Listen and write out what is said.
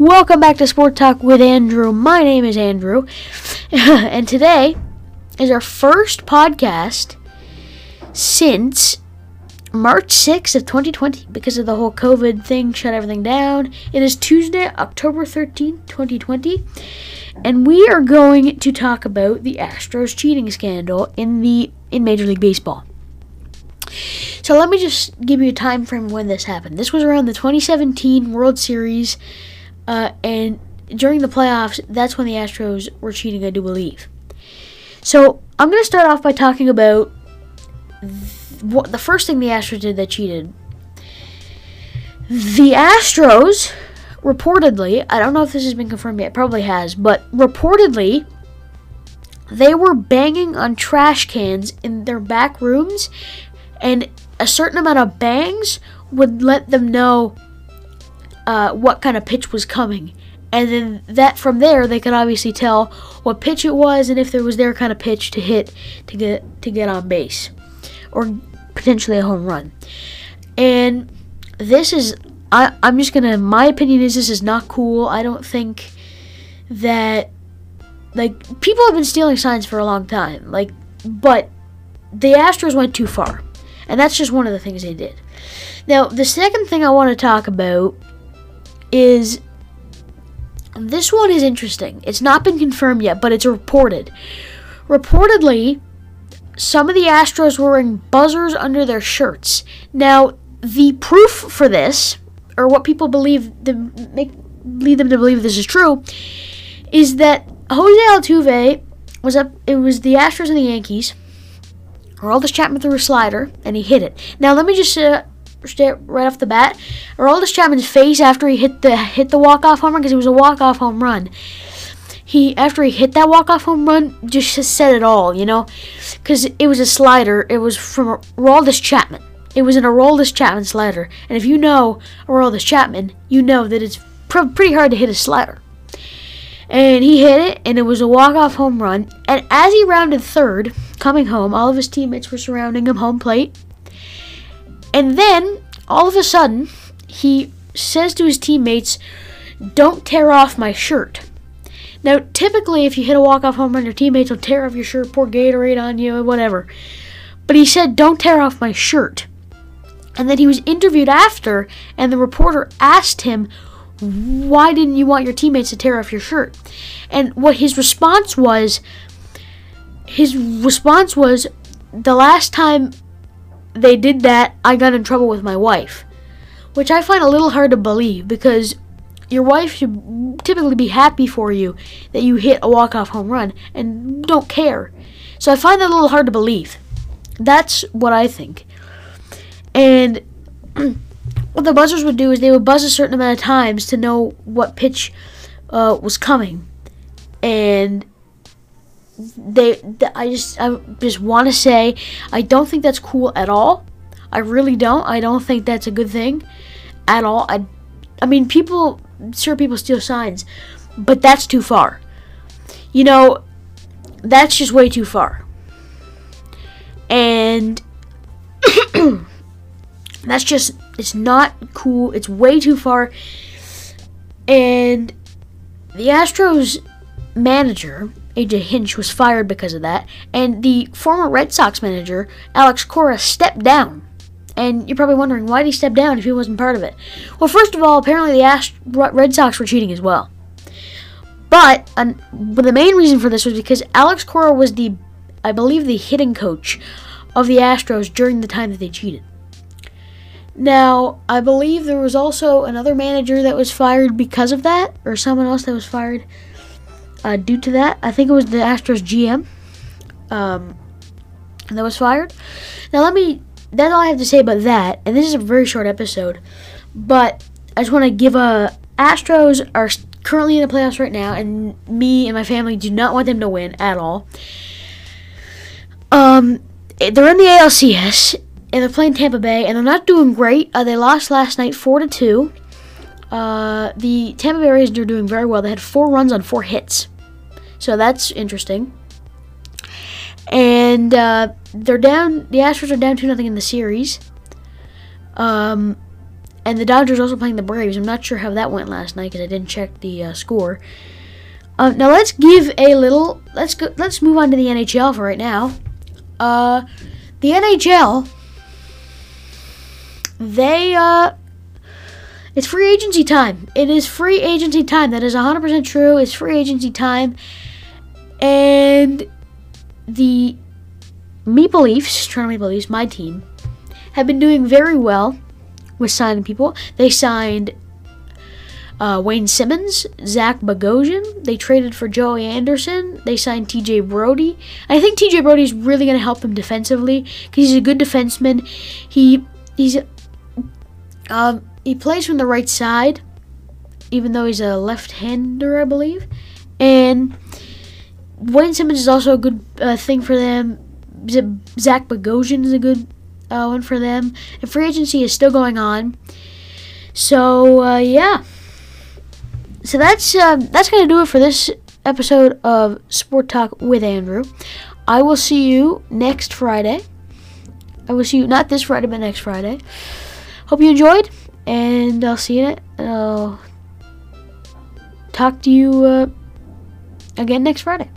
Welcome back to Sport Talk with Andrew. My name is Andrew, and today is our first podcast since March 6th of 2020 because of the whole COVID thing shut everything down. It is Tuesday, October 13th, 2020, and we are going to talk about the Astros cheating scandal in the in Major League Baseball. So let me just give you a time frame when this happened. This was around the 2017 World Series uh, and during the playoffs, that's when the Astros were cheating, I do believe. So I'm going to start off by talking about th- what the first thing the Astros did that cheated. The Astros reportedly, I don't know if this has been confirmed yet, probably has, but reportedly, they were banging on trash cans in their back rooms, and a certain amount of bangs would let them know uh, what kind of pitch was coming. And then that from there they could obviously tell what pitch it was and if there was their kind of pitch to hit to get to get on base or potentially a home run. And this is I, I'm just gonna my opinion is this is not cool. I don't think that like people have been stealing signs for a long time. Like but the Astros went too far. And that's just one of the things they did. Now, the second thing I want to talk about is this one is interesting. It's not been confirmed yet, but it's reported. Reportedly, some of the Astros were wearing buzzers under their shirts. Now, the proof for this, or what people believe to make lead them to believe this is true, is that Jose Altuve was up. It was the Astros and the Yankees. Aroldis Chapman threw a slider and he hit it. Now let me just uh, right off the bat. Aroldis Chapman's face after he hit the hit the walk off home run because it was a walk off home run. He after he hit that walk off home run just said it all, you know, because it was a slider. It was from Aroldis Chapman. It was an Aroldis Chapman slider, and if you know Aroldis Chapman, you know that it's pr- pretty hard to hit a slider. And he hit it, and it was a walk-off home run. And as he rounded third, coming home, all of his teammates were surrounding him home plate. And then, all of a sudden, he says to his teammates, Don't tear off my shirt. Now, typically, if you hit a walk-off home run, your teammates will tear off your shirt, pour Gatorade on you, whatever. But he said, Don't tear off my shirt. And then he was interviewed after, and the reporter asked him, Why didn't you want your teammates to tear off your shirt? And what his response was, his response was, The last time they did that, I got in trouble with my wife. Which I find a little hard to believe because your wife should typically be happy for you that you hit a walk-off home run and don't care. So I find that a little hard to believe. That's what I think. And what the buzzers would do is they would buzz a certain amount of times to know what pitch uh, was coming. And they, I just I just want to say I don't think that's cool at all. I really don't. I don't think that's a good thing at all. I I mean people sure people steal signs, but that's too far. You know, that's just way too far. And that's just it's not cool. It's way too far. And the Astros manager AJ Hinch was fired because of that, and the former Red Sox manager, Alex Cora, stepped down. And you're probably wondering why did he step down if he wasn't part of it? Well, first of all, apparently the Ast- Red Sox were cheating as well. But, but the main reason for this was because Alex Cora was the, I believe, the hitting coach of the Astros during the time that they cheated. Now, I believe there was also another manager that was fired because of that, or someone else that was fired uh, due to that. I think it was the Astros GM um, that was fired. Now, let me. That's all I have to say about that. And this is a very short episode, but I just want to give a Astros are currently in the playoffs right now, and me and my family do not want them to win at all. Um, they're in the ALCS and they're playing Tampa Bay, and they're not doing great. Uh, they lost last night, four to two. Uh, the Tampa Bay Rays are doing very well. They had four runs on four hits. So that's interesting. And uh, they're down. The Astros are down two nothing in the series. Um, and the Dodgers also playing the Braves. I'm not sure how that went last night because I didn't check the uh, score. Um, now let's give a little. Let's go. Let's move on to the NHL for right now. Uh, the NHL. They uh, it's free agency time. It is free agency time. That is 100% true. It's free agency time, and the Maple Leafs, Toronto Maple Leafs, my team, have been doing very well with signing people. They signed uh, Wayne Simmonds, Zach Bogosian. They traded for Joey Anderson. They signed TJ Brodie. I think TJ Brodie is really going to help them defensively because he's a good defenseman. He he's um, he plays from the right side, even though he's a left-hander, I believe. And Wayne Simmonds is also a good uh, thing for them. Zach Bogosian is a good uh, one for them. And free agency is still going on. So uh, yeah. So that's uh, that's gonna do it for this episode of Sport Talk with Andrew. I will see you next Friday. I will see you not this Friday, but next Friday. Hope you enjoyed, and I'll see you. I'll talk to you uh, again next Friday.